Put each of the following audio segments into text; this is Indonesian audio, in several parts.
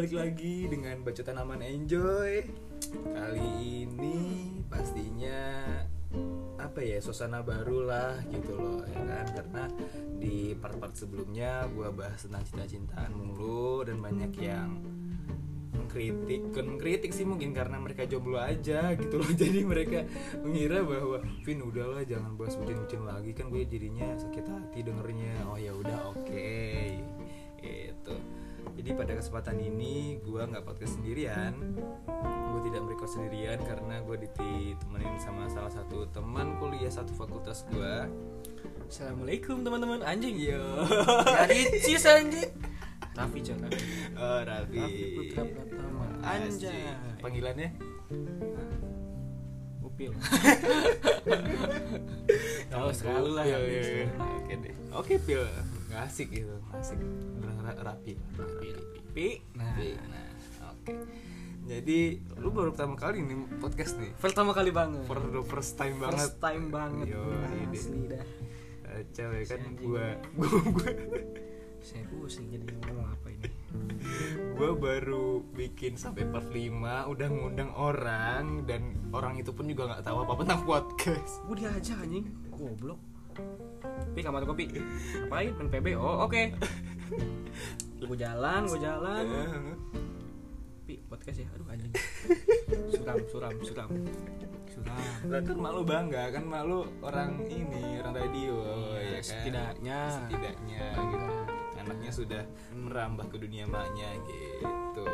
balik lagi dengan bacotan aman enjoy. Kali ini pastinya apa ya suasana baru lah gitu loh ya kan? Karena di part-part sebelumnya gua bahas tentang cinta-cintaan mulu dan banyak yang mengkritik. Kan mengkritik sih mungkin karena mereka jomblo aja gitu loh. Jadi mereka mengira bahwa Vin udahlah jangan bahas bucin-bucin lagi. Kan gue jadinya sakit hati dengernya. Oh ya udah oke. itu jadi pada kesempatan ini gue nggak podcast sendirian. Gue tidak merecord sendirian karena gue ditemenin sama salah satu teman kuliah satu fakultas gue Assalamualaikum teman-teman. Anjing yo. Dari cis anjing. Raffi Chan oh Raffi. Raffi Putra Pratama. Anjay. Anjay. Panggilannya? Upil. Tahu selalu lah iya, iya. oke deh. Oke pil nggak asik gitu asik. Bener, ra- rapi. Rapi Pi Nah. Rapi. nah oke. Jadi lu baru pertama kali nih podcast nih. Pertama kali banget. For the first time banget. First time banget. Yo, ini. Asli dah. Ya kan gua gua gua Saya pusing jadi ngomong apa ini. Gua baru bikin sampai part 5 udah ngundang orang dan orang itu pun juga nggak tahu apa apa tentang podcast. Gue diajak anjing. Goblok Pi kamar kopi. Ngapain? Main PB? Oh oke. Gue jalan, gue jalan. Pi podcast ya? Aduh anjing. Suram, suram, suram. Suram. Lah kan malu bangga kan malu orang ini orang radio ya kan? setidaknya. setidaknya gitu. Anaknya sudah merambah ke dunia maknya gitu.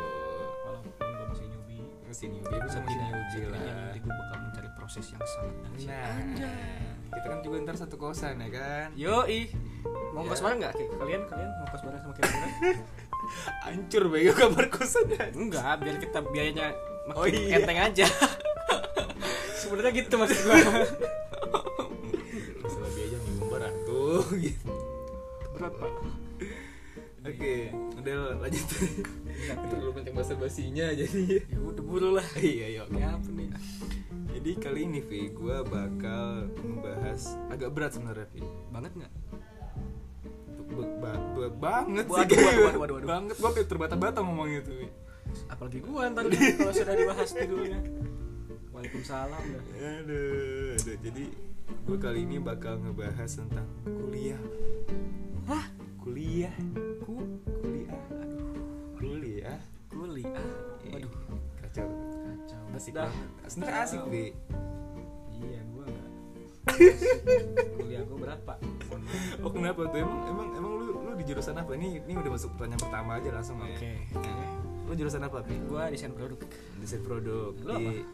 Walaupun gue masih newbie. Masih newbie bisa masih setidaknya lah. nanti gue bakal mencari proses yang sangat dahsyat. nah kita kan juga ntar satu kosan ya kan Yo ih Mau Ya. kos bareng gak? Kayak Kalian, kalian mau kos bareng sama kalian? hancur bego kamar kosan Enggak, biar kita biayanya makin Oh, iya. enteng aja Sebenarnya gitu maksud gue masalah biaya minggu tuh gitu Berapa? oke udah lanjut belum penting bahasa basinya jadi Ya udah buru lah iya yuk Ya apa nih? Jadi kali ini Vi, gue bakal membahas agak berat sebenarnya Vi. Banget gak? Be- ba- ba- banget sih Waduh, waduh, waduh, waduh, waduh. Banget, gue terbata-bata ngomongnya tuh Vi. Apalagi gue ntar kalau sudah dibahas judulnya Waalaikumsalam dah Aduh, aduh. jadi gue kali ini bakal ngebahas tentang kuliah. Hah? Kuliah, Ku kuliah, kuliah. kuliah. Kacau Asik Dah. banget. Sebenarnya asik Vi. Iya gue gak Kuliah gue berat pak. Oh kenapa tuh? Emang emang emang lu lu di jurusan apa? Ini ini udah masuk pertanyaan pertama aja langsung ya. Oke. Nah, lu jurusan apa, Vi? Gue desain produk desain produk Lu di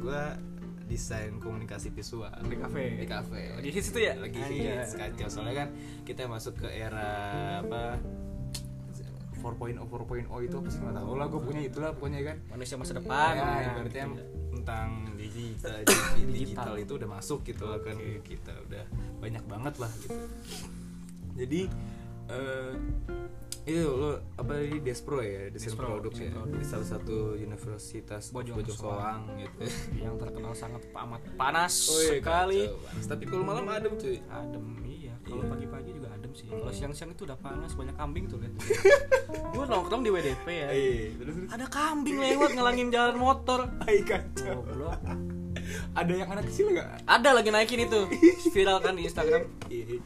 gua desain komunikasi visual Di kafe di kafe Oh, di situ ya? lagi hits kacau soalnya kan kita masuk ke era apa 4.0 4.0 itu apa sih nggak tahu lah gue punya itulah pokoknya kan. Manusia masa depan ya, Nah, ibaratnya gitu ya. tentang digital, Digital. digital. itu udah masuk gitu lah kan. Kita udah banyak banget lah gitu. Jadi eh itu lo apa di Despro ya? Desain produk ya? Produk. di salah satu universitas Bojong Bojong, Soang. Gitu. Yang terkenal sangat amat panas Oh iya, sekali. kacau, panas. Tapi kalau malam adem cuy. Adem iya Kalau Iya. pagi-pagi juga adem sih Kalau siang-siang itu udah panas Banyak kambing tuh lihat Gue nongkrong di WDP ya Iya, terus terus. Ada kambing lewat ngelangin jalan motor Hai kacau. Goblok Ada yang anak kecil nggak? Ada lagi naikin itu Viral kan di Instagram Iya.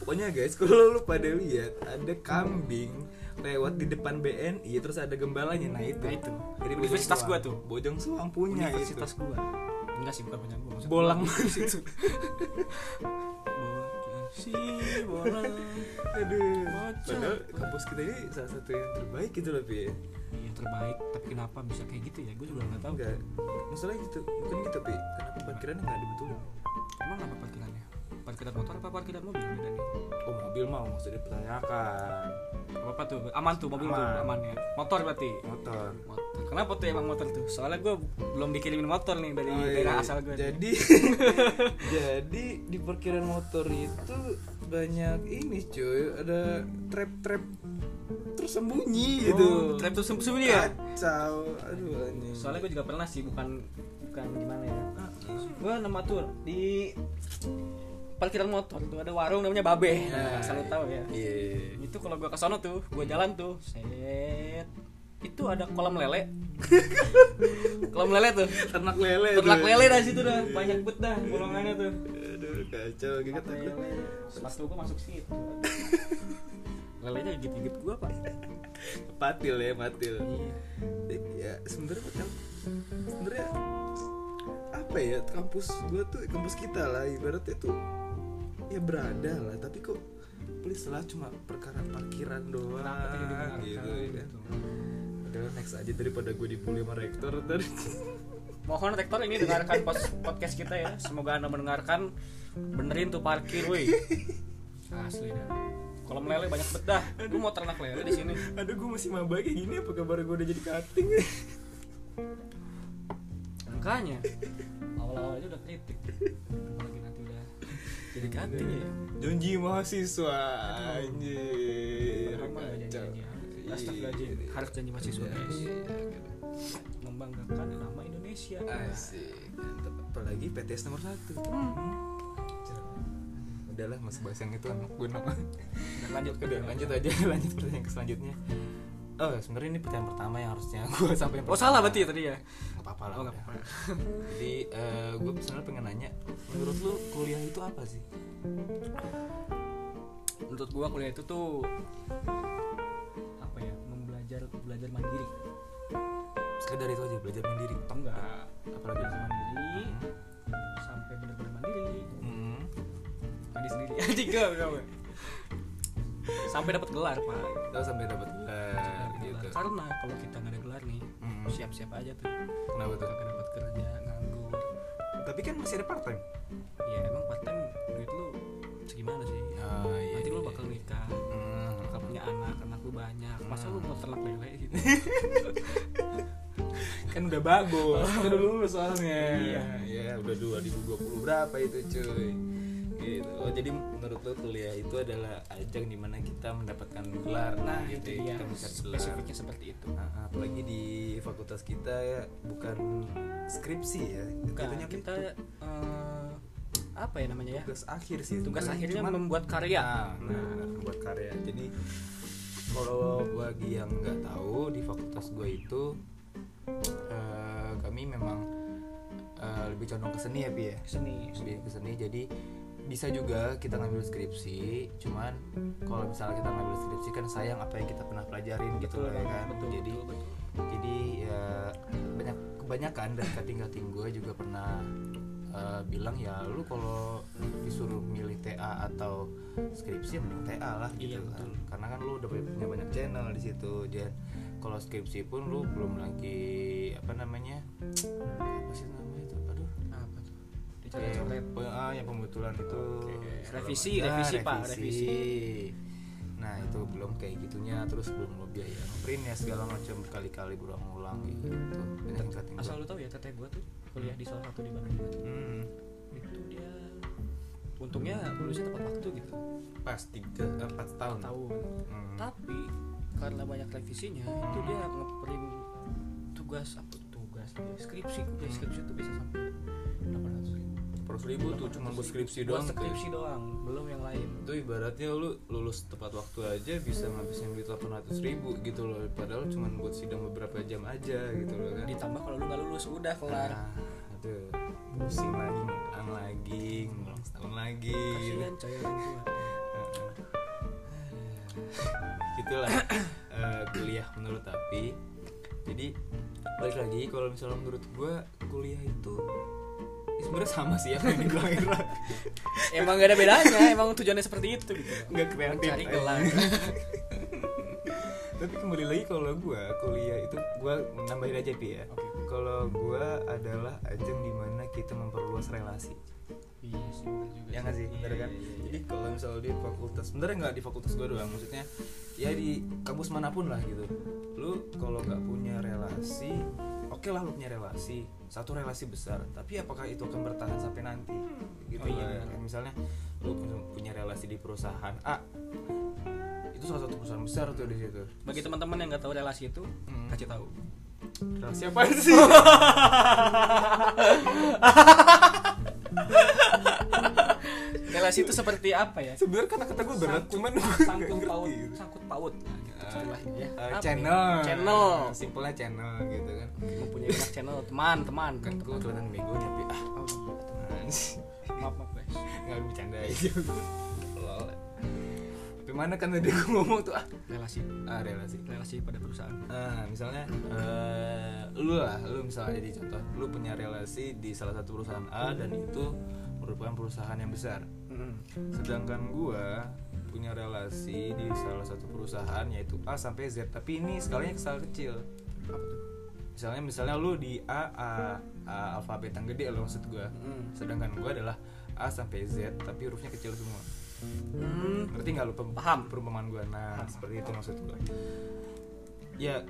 Pokoknya guys, kalau lu pada lihat ada kambing lewat di depan BNI terus ada gembalanya nah itu Nah, itu. Jadi Universitas gua tuh. Bojong Soang punya Universitas itu gua Enggak sih bukan punya gua bolang gua. Si bolang aduh. Bocah. padahal kampus kita ini salah satu yang terbaik gitu loh Pi. Iya terbaik. Tapi kenapa bisa kayak gitu ya? Gue juga gak tahu. Enggak masalah gitu bukan gitu Pi. Kenapa parkirannya nggak dibetulin Emang apa parkirannya? Parkiran motor apa parkiran mobil bedanya? oh mobil mau maksudnya dipertanyakan Apa, apa tuh? Aman tuh mobil tuh Aman. aman ya. Motor berarti. motor Motor. Kenapa tuh emang motor tuh? Soalnya gue belum dikirimin motor nih dari Oh, iya. daerah asal gue. Jadi jadi di parkiran motor itu banyak ini cuy, ada trap-trap tersembunyi gitu. Oh, trap tuh sembunyi ya? Kacau. Aduh anjing. Soalnya gue juga pernah sih bukan bukan gimana ya. Gue nama tuh di parkiran motor tuh ada warung namanya Babe. Nah, selalu tahu ya. Iya. Itu kalau gue ke sono tuh, gue jalan tuh, set. Itu ada kolam lele. Kolam lele tuh. Ternak lele ternak tuh. lele dah situ dah banyak bet dah golongannya tuh. Aduh kacau gitu Mata lele sepatu gua masuk situ. Lelenya gigit gigit gua pak. Patil ya patil iya. Ya sebenarnya kan sebenarnya apa ya kampus gua tuh kampus kita lah ibaratnya tuh ya berada lah. Tapi kok please lah cuma perkara parkiran doang. Kenapa gitu ya kan gitu. Udah next aja daripada gue dibully sama rektor ntar mohon rektor ini dengarkan podcast kita ya. Semoga anda mendengarkan. Benerin tuh parkir woi. Asli dah. Kolam lele banyak bet dah lu mau ternak lele di sini. Aduh gue masih maba kayak gini. Apa kabar gue udah jadi cutting makanya awal-awal aja udah kritik. Apalagi nanti udah jadi kantin ya? Janji mahasiswa anjir. Astagfirullahaladzim Harus janji mahasiswa guys. Membanggakan nama Indonesia. Asik. Apalagi PTS nomor satu. Udahlah, masih bahas yang itu anak gue nama. Lanjut ke Udah, lanjut aja, lanjut pertanyaan ke selanjutnya. Oh, sebenarnya ini pertanyaan pertama yang harusnya gue sampai Oh salah berarti ya tadi ya Gak apa-apa lah. Oh nggak udah. apa-apa Jadi, eh, gue sebenarnya pengen nanya, menurut lu kuliah itu apa sih? Menurut gua kuliah itu tuh Apa ya Membelajar Belajar mandiri Sekedar itu aja, belajar mandiri. Atau enggak Apalagi Belajar mandiri Sampai benar-benar mandiri Hmm. Mandi sendiri gak gak Sampai dapat gelar pak Tahu sampai dapat gelar gitu. Karena kalau kita nggak ada gelar nih Hmm. Siap-siap aja tuh Kenapa tuh? Kagak dapat kerja Nganggur Tapi kan masih ada part time. ya emang part time duit lu segimana sih Oh, iya, nanti lu iya, bakal iya. nikah Hmm. bakal punya anak anak lu banyak masa lu mau ternak lele gitu kan udah bagus udah lulus soalnya Iya. ya udah 2020 berapa itu cuy gitu. Oh jadi menurut lo kuliah itu adalah ajang di mana kita mendapatkan gelar nah gitu itu ya, dia. Kita mencari gelar. spesifiknya seperti itu. Nah, apalagi di fakultas kita ya bukan skripsi ya. Bukan, Jatuhnya kita itu eh, apa ya namanya ya? Tugas akhir sih tugas sebenarnya. akhirnya Cuman- membuat karya. Nah, nah, membuat karya. Jadi kalau bagi yang nggak tahu di fakultas gue itu eh, kami memang eh, lebih condong ke seni ya Pi ya. seni Lebih ke seni. Jadi bisa juga kita ngambil skripsi, cuman kalau misalnya kita ngambil skripsi kan sayang apa yang kita pernah pelajarin gitu betul lah ya kan. betul jadi betul, betul. jadi ya banyak kebanyakan dari kating-kating gue juga pernah eh, bilang ya lu kalau disuruh milih TA atau skripsi ya mending TA lah gitu Iya, kan betul. karena kan lu udah punya banyak channel di situ dan kalau skripsi pun lu belum lagi apa namanya apa sih namanya Dicoret-coret pe- ah, yang pembetulan itu. Segala revisi, macam. revisi, Ah, Pak, revisi. nah itu belum kayak gitunya terus belum lo biaya print ya segala macam berkali-kali berulang-ulang gitu. Yang cutting asal lu tahu ya teteh gua tuh kuliah di salah satu di Bandung hmm, itu dia. Untungnya lulusnya tepat waktu gitu. Pas tiga eh, empat tahun. Tahun. Hmm. tapi karena banyak revisinya itu dia ngeprint tugas apa tugas skripsi kuliah skripsi itu bisa sampai 800 Peratus ribu tuh cuma buat skripsi buat doang tuh. skripsi doang belum yang lain. Itu ibaratnya lu lulus tepat waktu aja bisa ngabisin duit 800 ribu gitu loh. Padahal cuma buat sidang beberapa jam aja gitu loh kan. Ditambah kalau lu nggak lulus udah kelar. Nah, aduh pusing lagi. Ngulang lagi ngulang setahun lagi. Kasihan coy orang tua. Gitulah eh, kuliah menurut tapi. Jadi balik lagi kalau misalnya menurut gua kuliah itu sebenarnya sama sih apa yang dibilang Ira. Emang gak ada bedanya emang tujuannya seperti itu gitu. Nggak kreatif mencari gelar. Tapi kembali lagi kalau gua kuliah itu gua nambahin aja pi ya. Oke. kalau gua adalah ajang di mana kita memperluas relasi. Iya sih juga ya nggak sih? Bener kan? jadi kalau misalnya di fakultas sebenarnya nggak di fakultas gua doang maksudnya ya di kampus mana pun lah gitu. Lu kalau nggak punya relasi oke lah lu punya relasi satu relasi besar tapi apakah itu akan bertahan sampai nanti? Gitu Oh, iya, benar. Kayak misalnya lu punya, relasi di perusahaan A itu salah satu perusahaan besar tuh di situ. Bagi teman-teman yang nggak tahu relasi itu Hmm. kasih tahu. Relasi apa sih? Relasi itu seperti apa ya? Sebenarnya kata-kata gue berat cuman sangkut paut gitu. sangkut paut nah, gitu. Eh, ya. ya? channel. Channel. Simpelnya channel gitu kan. Mempunyai banyak channel. Teman teman. Kan gue kelihatan bego tapi ah Oh, maaf maaf. guys. Nggak bercanda aja. Lol. Gimana kan tadi gue ngomong tuh ah. Relasi. Ah relasi. Relasi pada perusahaan. Nah, misalnya eh, lu lah, lu misalnya jadi contoh, lu punya relasi di salah satu perusahaan A dan itu merupakan perusahaan yang besar. Sedangkan gua punya relasi di salah satu perusahaan yaitu A sampai Z, tapi ini skalanya skala kecil. Misalnya misalnya lu di A, A, A alfabet yang gede lo maksud gua. Mm. Sedangkan gua adalah A sampai Z tapi hurufnya kecil semua. Hmm. Ngerti nggak lu pem- Paham. perumpamaan gua? Nah, seperti itu maksud gua. Ya,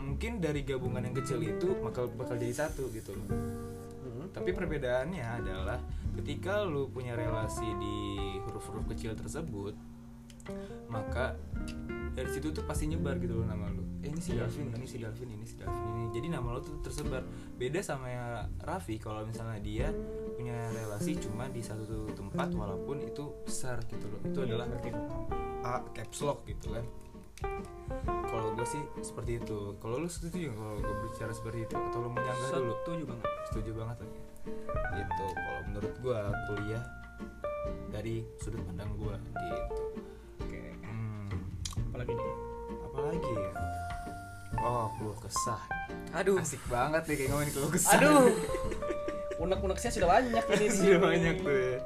mungkin dari gabungan yang kecil itu bakal bakal jadi satu gitu loh. Mm. Tapi perbedaannya adalah ketika lu punya relasi di huruf-huruf kecil tersebut, maka dari situ tuh pasti nyebar gitu loh nama lu. Eh, ini si Iya, Dalvin, ini si Dalvin, ini si Dalvin ini. Jadi nama lu tuh tersebar. Beda sama ya Raffi kalau misalnya dia punya relasi cuma di satu tempat walaupun itu besar gitu loh. Itu adalah Ngerti kok. A caps lock gitu kan. Kalau gue sih seperti itu. Kalau lu setuju nggak kalau gue bicara seperti itu atau lu menyanggah dulu? setuju banget setuju banget lagi gitu kalau menurut gua kuliah dari sudut pandang gua gitu apalagi nih. Apalagi ya? Oh keluh kesah. Aduh. Asik banget nih kayak ngomongin keluh kesah. Aduh. Unek-unek saya sudah banyak ini. Sudah banyak tuh ya.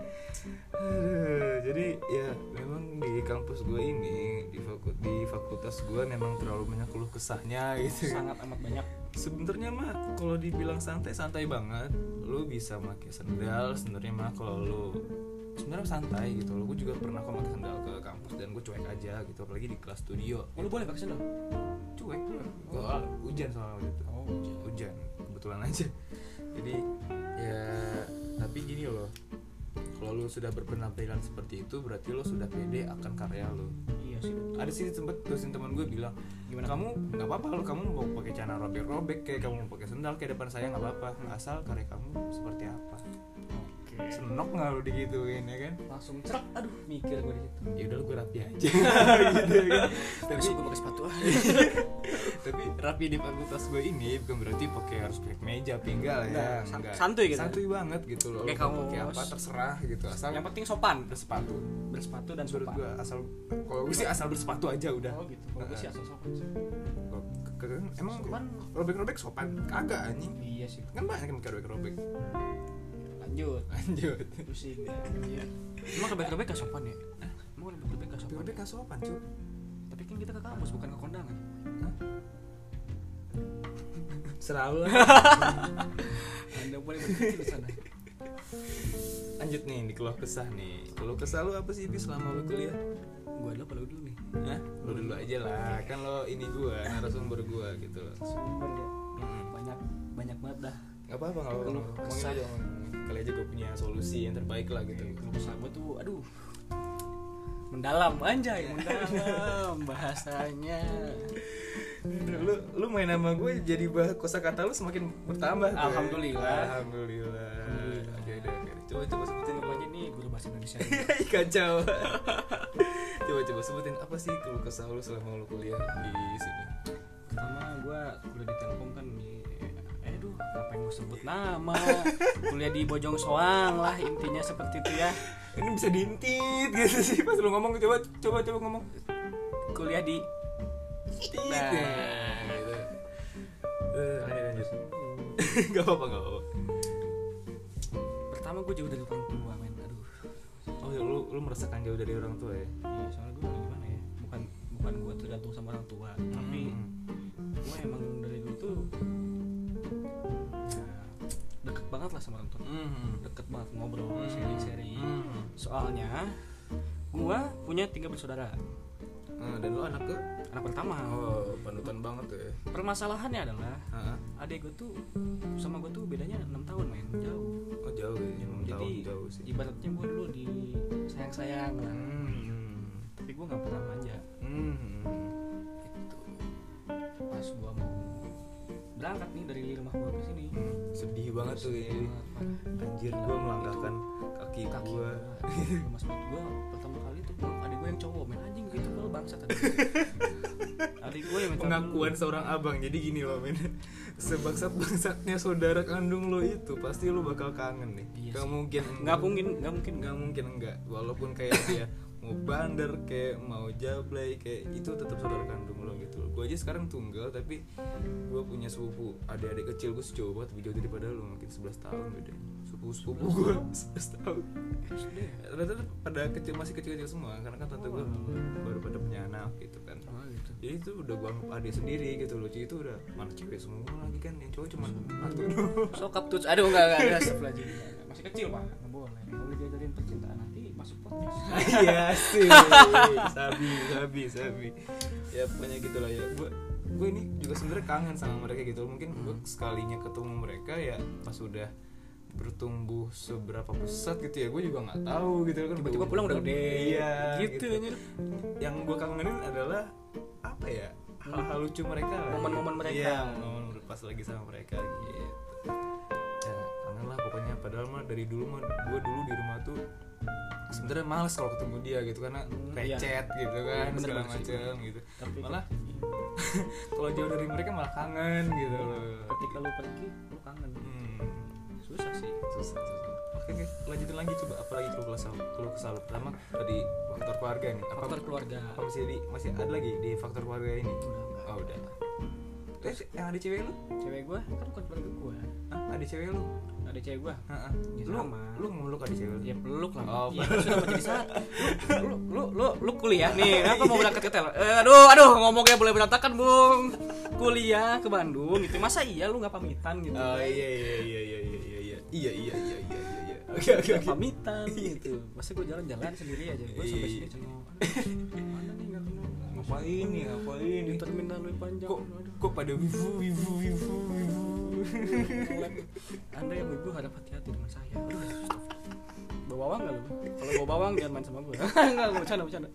Aduh, jadi ya memang di kampus gue ini di fakultas di fakultas gue memang terlalu banyak keluh kesahnya gitu. Sangat amat banyak. Sebenarnya mah kalau dibilang santai santai banget lu bisa pakai sendal sebenarnya mah kalau lu sebenarnya santai gitu loh. Gue juga pernah kok pakai sendal ke kampus dan gue cuek aja gitu apalagi di kelas studio. Oh, lu boleh pakai sendal cuek? Gue hujan soalnya waktu itu. Oh hujan. Kebetulan aja. Jadi ya tapi gini loh. Kalau lu sudah berpenampilan seperti itu berarti lu sudah pede akan karya lu. Iya sih betul. ada sih sempet dosen teman gue bilang Gimana? kamu nggak apa-apa lo kamu mau pakai celana robek-robek kayak kamu mau pakai sendal kayak depan saya nggak apa-apa. Asal karya kamu seperti apa oke senok nggak lo digituin ya kan? Langsung cerak aduh mikir gue di situ. Ya udah gue rapi aja. Gitu ya kan? Tapi gue pakai sepatu ah tapi rapi di fakultas gue ini bukan berarti pakai harus pakai meja pinggal ya. Nggak, san- Nggak. santuy gitu. santuy banget gitu loh. Lo mau pakai apa terserah gitu. Asal yang penting sopan. Bersepatu. Bersepatu dan sopan. gue asal kalau gue sih asal bersepatu aja udah. Oh gitu. Kalau gue sih asal sopan sih. Emang Sopan. robek-robek sopan? Kagak anjing. Iya sih. Kan banyak yang robek-robek lanjut. Lanjut. Pusing ya Iya. emang kebek-kebek gak sopan ya? Emang kebek-kebek gak sopan robek kan sopan cuy tapi kan kita ke kampus bukan ke kondangan. Selalu anda boleh berpikir di sana. Lanjut nih di keluh kesah nih. Keluh kesah lu apa sih bis selama lu kuliah? Gue dulu apa lu dulu nih? Hah? lu dulu aja lah. Kan lo ini gua narasumber gua gitu loh. Sumber ya? Banyak banyak banget dah nggak apa-apa nggak apa-apa. Ngomongin aja kali aja gue punya solusi yang terbaik lah gitu. Kalau kesah gue tuh aduh. Mendalam anjay mendalam bahasanya. Lu lu main nama gue jadi bah kosakata lu semakin bertambah tuh. Alhamdulillah. alhamdulillah. Alhamdulillah. Oke, oke, oke. coba coba sebutin aja nih guru bahasa Indonesia. Kacau. Coba coba sebutin apa sih keluh kesah lu selama lu kuliah di sini? Pertama gue kuliah di Telkom kan gue sebut nama. Kuliah di Bojong Soang lah intinya seperti itu ya. Ini bisa diintit gitu sih. Pas lu ngomong coba coba coba ngomong. Kuliah di Nah. gitu. Eh, lanjut lanjut. gak apa-apa gak apa-apa. Pertama gue jauh dari orang tua men. Aduh. Oh ya, lu lu merasakan jauh dari orang tua ya? Iya soalnya gue gimana ya? Bukan bukan gue tergantung sama orang tua tapi Hmm. gue emang dari dulu tuh banget lah sama orang tua Hmm. deket banget ngobrol Hmm. sharing-sharing. Hmm. soalnya gue punya tiga bersaudara. Eh, dan lu anak ke? Anak pertama. Oh panutan banget tuh ya. Permasalahannya adalah Heeh. adik gue tuh sama gue tuh bedanya enam tahun main jauh. Oh jauh ya jadi tahun jauh sih. ibaratnya gue dulu di sayang sayang lah. Hmm. tapi gue nggak pernah manja. Hmm. itu pas gue mau berangkat nih dari rumah gua ke sini Hmm, sedih banget tuh ini anjir gue melangkahkan kaki, kaki gue gua. Mas buat gua pertama kali tuh adik gua yang cowok main anjing gitu kalau bangsa tadi adik gua yang pengakuan seorang abang jadi gini loh men. Sebangsat bangsatnya saudara kandung lo itu pasti lo bakal kangen nih. Iya gak mungkin nggak mungkin nggak mungkin. Nggak mungkin enggak walaupun kayak dia mau bander kayak mau jablay kayak itu tetap saudara kandung lo gitu gue aja sekarang tunggal tapi gue punya sepupu adik-adik kecil gue sejauh banget lebih jauh daripada lo mungkin 11 tahun beda. Sepupu sepupu gue 11 tahun. Ternyata pada kecil masih kecil-kecil semua karena kan tante gue baru pada punya anak gitu kan. Oh, gitu. jadi itu udah gue anggap adik sendiri gitu loh. Itu udah mana cewek semua lagi kan yang cowok cuma satu sokap tuh aduh enggak enggak astagfirullahaladzim. masih kecil pak. Boleh. Boleh diajarin percintaan masuk podcast. Iya sih. Sabi sabi sabi. Ya pokoknya gitu lah ya. Gue gue ini juga sebenarnya kangen sama mereka gitu. Mungkin gue sekalinya ketemu mereka ya pas udah bertumbuh seberapa pesat gitu ya. Gue juga nggak tahu gitu kan. Tiba-tiba pulang udah gede iya gitu, anjir. yang gue kangenin adalah apa ya? Hal-hal lucu mereka. Momen-momen mereka. iya momen pas lagi sama mereka gitu. Ya kangen lah pokoknya. Padahal mah dari dulu mah gue dulu di rumah tuh sebenarnya males kalau ketemu dia gitu karena Hmm, iya. recet gitu kan Bener segala macam gitu. Tapi malah kalau jauh dari mereka malah kangen gitu loh. Ketika lu pergi lu kangen. Hmm, susah sih. Susah susah oke oke. Lanjutin lagi coba apalagi kalau kesal kalau kesal pertama tadi faktor keluarga nih. Apa faktor keluarga. apa masih di masih ada lagi di faktor keluarga ini? Udah oh udah. Terus yang ada cewek lu? Cewek gua kan bukan keluarga Hah, ada cewek lu ada cewek gua. Heeh. Ya, lu sama. lu meluk ada cewek ya peluk lah. Oh, iya kan sudah menjadi saat lu, lu lu lu kuliah nih. Apa mau berangkat ke tel eh, aduh aduh ngomongnya boleh berantakan bung. Kuliah ke Bandung gitu. Masa iya lu nggak pamitan gitu oh iya iya iya iya iya iya iya. Iya iya iya iya iya oke oke Nggak oke. pamitan gitu. Masa gue jalan-jalan sendiri aja. Gue sampai sini cengok mana nih nggak kenal ngapain nih ngapain di terminal lebih panjang. Kok kok pada wibu wibu wibu wibu anda yang ibu harap hati-hati dengan saya. Bawa bawang nggak lu? Kalau bawa bawang jangan main sama gue nggak gue bercanda bercanda.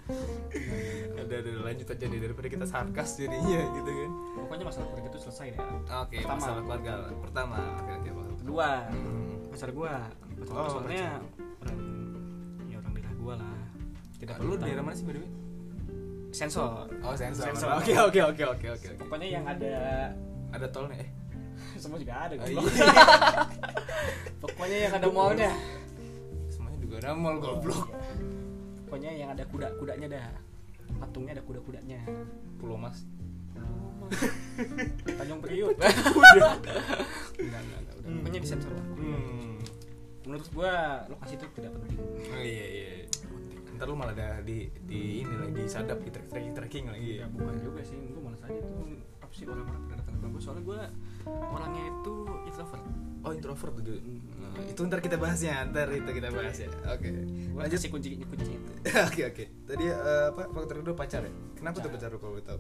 Ada ada lanjut aja deh daripada kita sarkas jadinya gitu kan. Pokoknya masalah keluarga itu selesai deh. Oke Pertama. masalah keluarga. Pertama oke oke kedua. Hmm. pacar gua. Pacar Oh, soalnya orang ya orang daerah gua lah. Tidak lu perlu daerah mana sih by the way? Sensor. Oh sensor. Oke oke oke oke oke pokoknya yang ada ada tolnya eh semua juga ada Oh, goblok. iya. pokoknya yang ada mallnya. Semuanya juga ada mall goblok. Pokoknya yang ada kuda kudanya dah. Patungnya ada kuda kudanya Pulau Mas. Tanjung Priuk. Udah enggak enggak enggak udah. Pokoknya di sensor lah hmm. Menurut gua lokasi itu tidak penting. Oh iya iya. Ntar lu malah ada di di ini lagi disadap di tracking tracking lagi. Ya bukan juga sih. Gua malas aja tuh apa sih orang-orang pada datang ke gua. Soalnya gua orangnya itu introvert. Oh introvert tuh gitu. Nah, itu ntar kita bahasnya ntar itu kita bahas ya. Oke gua lanjut. kasih kunci kunci itu. Oke oke. Tadi eh, apa faktor kedua pacar ya? Kenapa tuh Pacar. pacar lu kalau boleh tahu?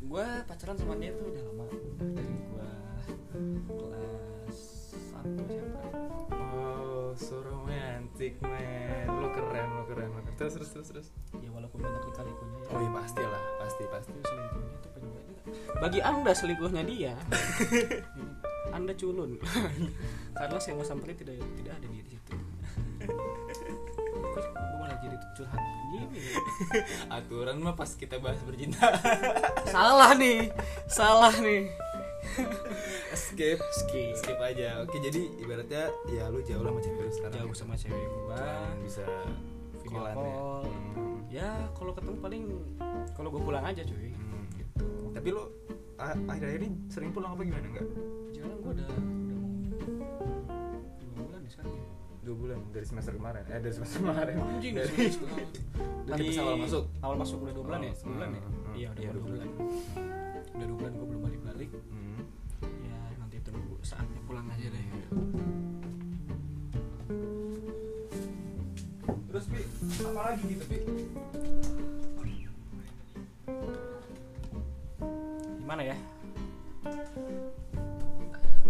Gue pacaran sama dia tuh udah lama. Dari gue kelas satu SMP oh so romantic man. Lu keren lu keren lu keren. terus terus terus terus. Ya walaupun banyak lika-likunya ya. Oh iya pasti lah pasti pasti. Selingkuhnya bagi anda selingkuhnya dia anda culun. Karena saya mau samperin tidak tidak ada dia di situ. Kok gue malah jadi curhat gini ya? aturan mah pas kita bahas bercinta. Salah nih salah nih. Skip skip skip. aja. Oke jadi ibaratnya ya lu jauh lah sama cewek lu sekarang jauh sama cewek gua. Bisa video ya. call. Hmm. ya kalau ketemu paling kalau gue pulang aja cuy. Hmm, tapi lu a- akhir-akhir ini sering pulang apa gimana enggak? Jarang gue udah dua bulan ya sekarang ya. Dua bulan dari semester kemarin. Eh dari semester kemarin. Anjing dari dari, Dari pas awal masuk? awal masuk udah dua bulan Oh, ya sebulan ya? hmm, hmm, iya udah iya, dua dua bulan. Udah dua bulan gue belum balik balik. Hmm. ya nanti tunggu saatnya pulang aja deh. Terus pi apa lagi gitu pi gimana ya?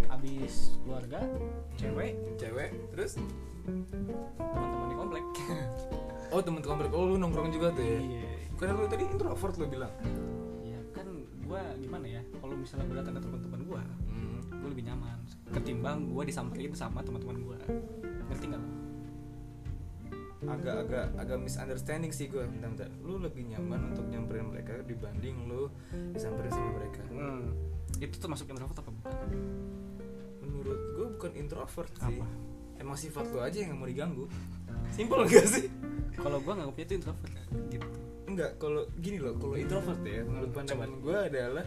Abis keluarga cewek. Cewek terus? Teman-teman di komplek. Oh temen komplek. Oh lu nongkrong juga tuh ya? Iya. Karena lu tadi introvert lu bilang. Ya kan gue gimana ya? Kalau misalnya gue datang ke teman-teman gue hmm. gue lebih nyaman. Ketimbang gue disamperin sama teman-teman gue ngerti nggak? Agak-agak agak misunderstanding sih gue bentar, bentar. lu lebih nyaman untuk nyamperin mereka dibanding lu disamperin sama mereka. Hmm. itu tuh masuk introvert apa bukan? Menurut gue bukan introvert sih. Apa? emang sifat lu aja yang nggak mau diganggu. Simpel gak sih? Kalau gue nganggapnya itu introvert. Gitu. Enggak kalau gini loh kalau introvert ya menurut pandangan gue adalah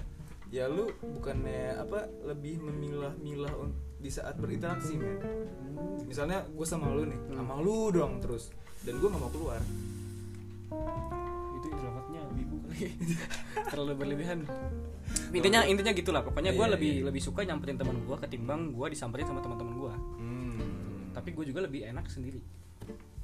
ya lu bukannya apa lebih memilah-milah di saat berinteraksi men. Misalnya gue sama lu nih Hmm. sama lu dong terus dan gue nggak mau keluar. Itu introvertnya wibu kali. Terlalu berlebihan. Intinya intinya gitulah. Pokoknya gue Iya, lebih iya. lebih suka nyamperin teman gue ketimbang gue disamperin sama teman-teman gue hmm. tapi gue juga lebih enak sendiri.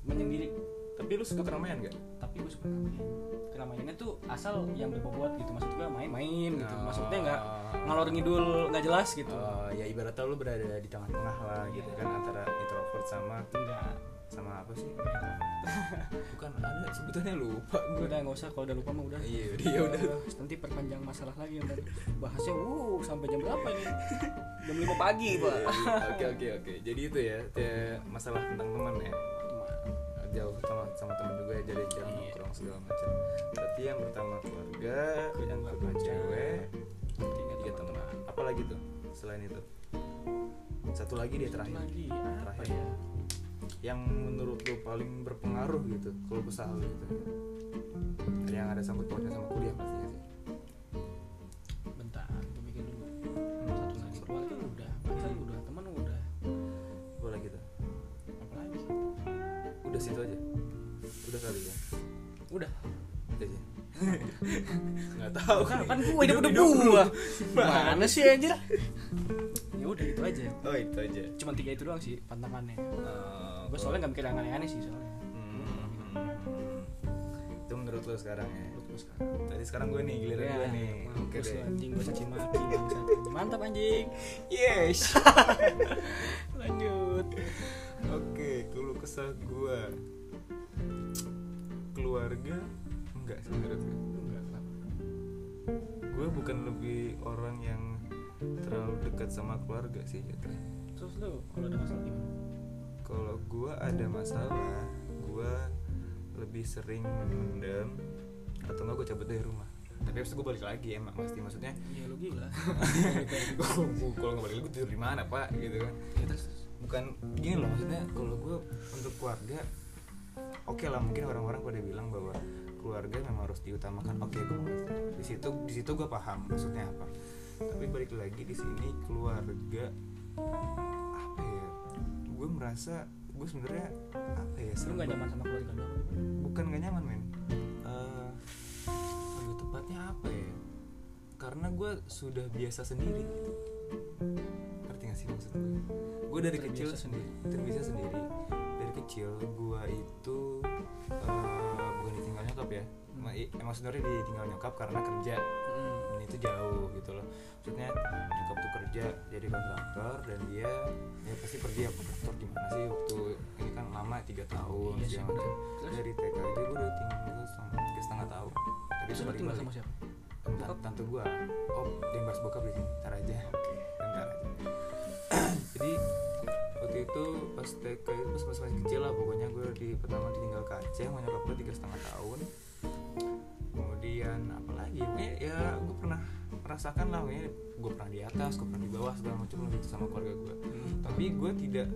Menyendiri. Tapi lu suka keramaian gak tapi gue suka keramaian. Keramaiannya tuh asal yang berbobot gitu. Maksud gue main-main gitu. Oh. maksudnya nggak ngalor ngidul nggak jelas gitu. Oh, ya ibaratnya lu berada di tengah-tengah lah gitu kan antara introvert sama enggak sama apa sih? Bukan ada sebutannya lupa gue udah nggak usah kalau udah lupa mah udah. Iya udah ya udah. Nanti perpanjang masalah lagi ntar bahasnya uh sampai jam berapa ini? Jam 5 pagi pak. oke oke oke. Jadi itu ya te- masalah tentang teman ya. Jauh sama sama teman juga ya jadi jauh Iya. nongkrong segala macam. Berarti yang pertama keluarga yang kedua cewek tiga tiga teman. Apa lagi tuh selain itu? Satu lagi dia terakhir. Lagi Terakhir. ya yang menurut lo paling berpengaruh gitu kalau usaha lo gitu. Yang ada sangkut pautnya sama kuliah pastinya sih. Bentar gue mikir dulu. Satu lagi keluarga udah pacar udah teman udah. Apa lagi tuh apa lagi udah situ aja? Udah kali ya? Udah. Udah aja nggak tahu. Kan kan gue hidup udah Hidup gua. Mana sih ya udah itu aja. Oh itu aja. Cuma tiga itu doang sih pantangannya. Eh, gue soalnya nggak mikir yang aneh-aneh sih soalnya. Hmm. itu menurut lo sekarang ya? Menurut gua sekarang. Tadi sekarang gue nih giliran Ya, gue nih. oke mampus deh. anjing gue caci maki mantap anjing. Yes. Lanjut. Oke keluh kesah gue keluarga? Enggak sih menurut gue gue bukan lebih orang yang terlalu dekat sama keluarga sih jatuhnya terus lu kalau ada masalah gimana? Kalau gue ada masalah gue lebih sering mendem atau enggak gue cabut dari rumah. Tapi habis itu gue balik lagi emang pasti. Maksudnya ya lu gila. Kalau nggak balik lagi gue tidur di mana pak? Gitu kan. Ya, terus? Bukan gini loh maksudnya kalau gue untuk keluarga oke lah mungkin orang-orang pada bilang bahwa keluarga memang harus diutamakan. Oke gue mengerti. Di situ di situ gue paham maksudnya apa tapi balik lagi di sini keluarga apa ya gue merasa gue sebenarnya apa ya lu serba- nggak nyaman sama keluarga lu? Bukan gak nyaman men. Eh, lebih tepatnya apa ya? Karena gue sudah biasa sendiri ngerti gak sih maksud gue gue dari Terbiasa kecil sendiri. terbiasa sendiri. Dari kecil gue itu eh, bukan ditinggal nyokap ya emang sebenarnya ditinggal nyokap karena kerja. Dan itu jauh gitu loh. Maksudnya nyokap tuh kerja jadi kontraktor dan dia ya pasti pergi ya kontraktor gimana sih? Waktu ini kan lama tiga tahun Iya sih, dari TK aja gue udah tinggal setengah setengah tahun. Tapi itu tinggal sama siapa? Tante, tante gue oh dia bahas bokap di sini ntar aja. Bentar aja. Jadi waktu itu pas TK itu pas masih kecil lah pokoknya gue di pertama ditinggal ke Aceh sama nyokap gue tiga setengah tahun kemudian apa lagi pokoknya ya gue pernah merasakan lah pokoknya gue pernah di atas gue pernah di bawah segala macam gitu sama keluarga gue tapi gue tidak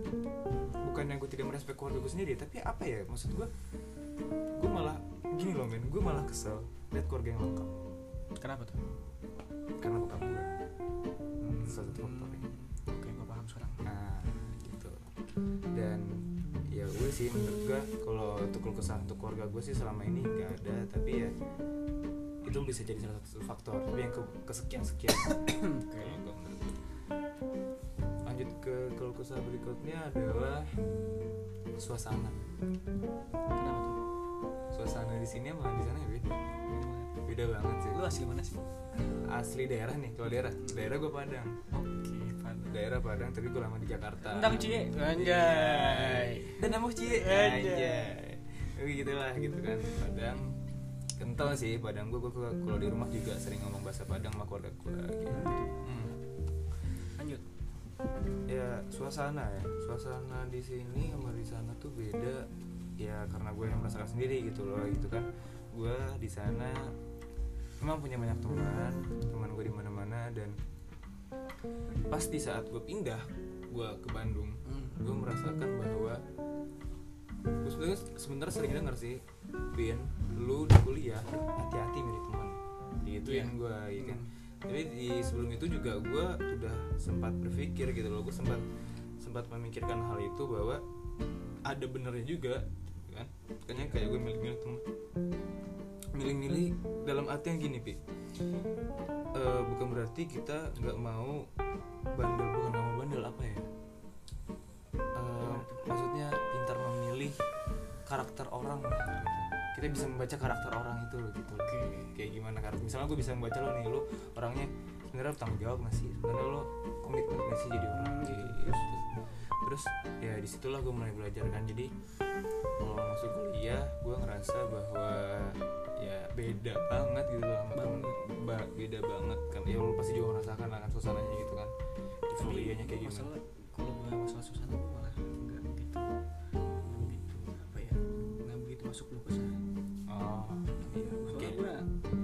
bukan yang gue tidak merespek keluarga gue sendiri tapi apa ya maksud gue gue malah gini loh men gue malah kesel lihat keluarga yang lengkap. Kenapa tuh? Karena bokap gue hmm, salah satu faktornya oke gue paham sekarang. Nah gitu. Dan ya gue sih menurut gue kalau untuk kesah untuk keluarga gue sih selama ini nggak ada tapi ya itu bisa jadi salah satu faktor. Tapi yang ke kesekian sekian oke lanjut ke keluh kesah berikutnya adalah suasana. Kenapa tuh? Suasana di sini sama di sana ya beda beda banget sih. Lu asli mana sih? Asli daerah nih kalau daerah. Daerah gue Padang. Oke Padang. Daerah Padang tapi gue lama di Jakarta. Endang cie anjay. Dan namu cie Anjay. tapi gitulah gitu kan Padang kental sih Padang gue gue kalau di rumah juga sering ngomong bahasa Padang sama keluarga gue gitu. Hmm. lanjut suasana ya suasana di sini sama di sana tuh beda ya karena gue yang merasakan sendiri gitu loh gitu kan gue di sana memang punya banyak teman teman gue di mana-mana dan pasti saat gue pindah gue ke Bandung Hmm. gue merasakan bahwa gue sebenarnya sebenarnya sering denger sih Bin lu di kuliah hati-hati milih teman gituin Iya. gue ya kan? Tapi di sebelum itu juga gue sudah sempat berpikir gitu loh gue sempat sempat memikirkan hal itu bahwa ada benernya juga kan? Makanya kayak gue milih-milih teman milih-milih dalam arti yang gini pi Eh, bukan berarti kita nggak mau bandel bukan mau bandel apa ya karakter orang. Lah gitu. kita bisa membaca karakter orang itu loh gitu. Oke. kayak gimana karakter? Misalnya gue bisa membaca lo nih lo orangnya sebenarnya tanggung jawab nggak sih? Sebenarnya lo komitmen nggak sih jadi orang? Hmm, gitu terus ya di situlah gue mulai belajar kan. Jadi kalau masuk kuliah gue ngerasa bahwa ya beda banget gitu loh Ba- beda banget kan. Ya lo pasti juga merasakan lah kan suasananya gitu kan. Di kuliahnya kayak gimana? masalah kalau gue masalah susah masuk lu kesan oh iya gue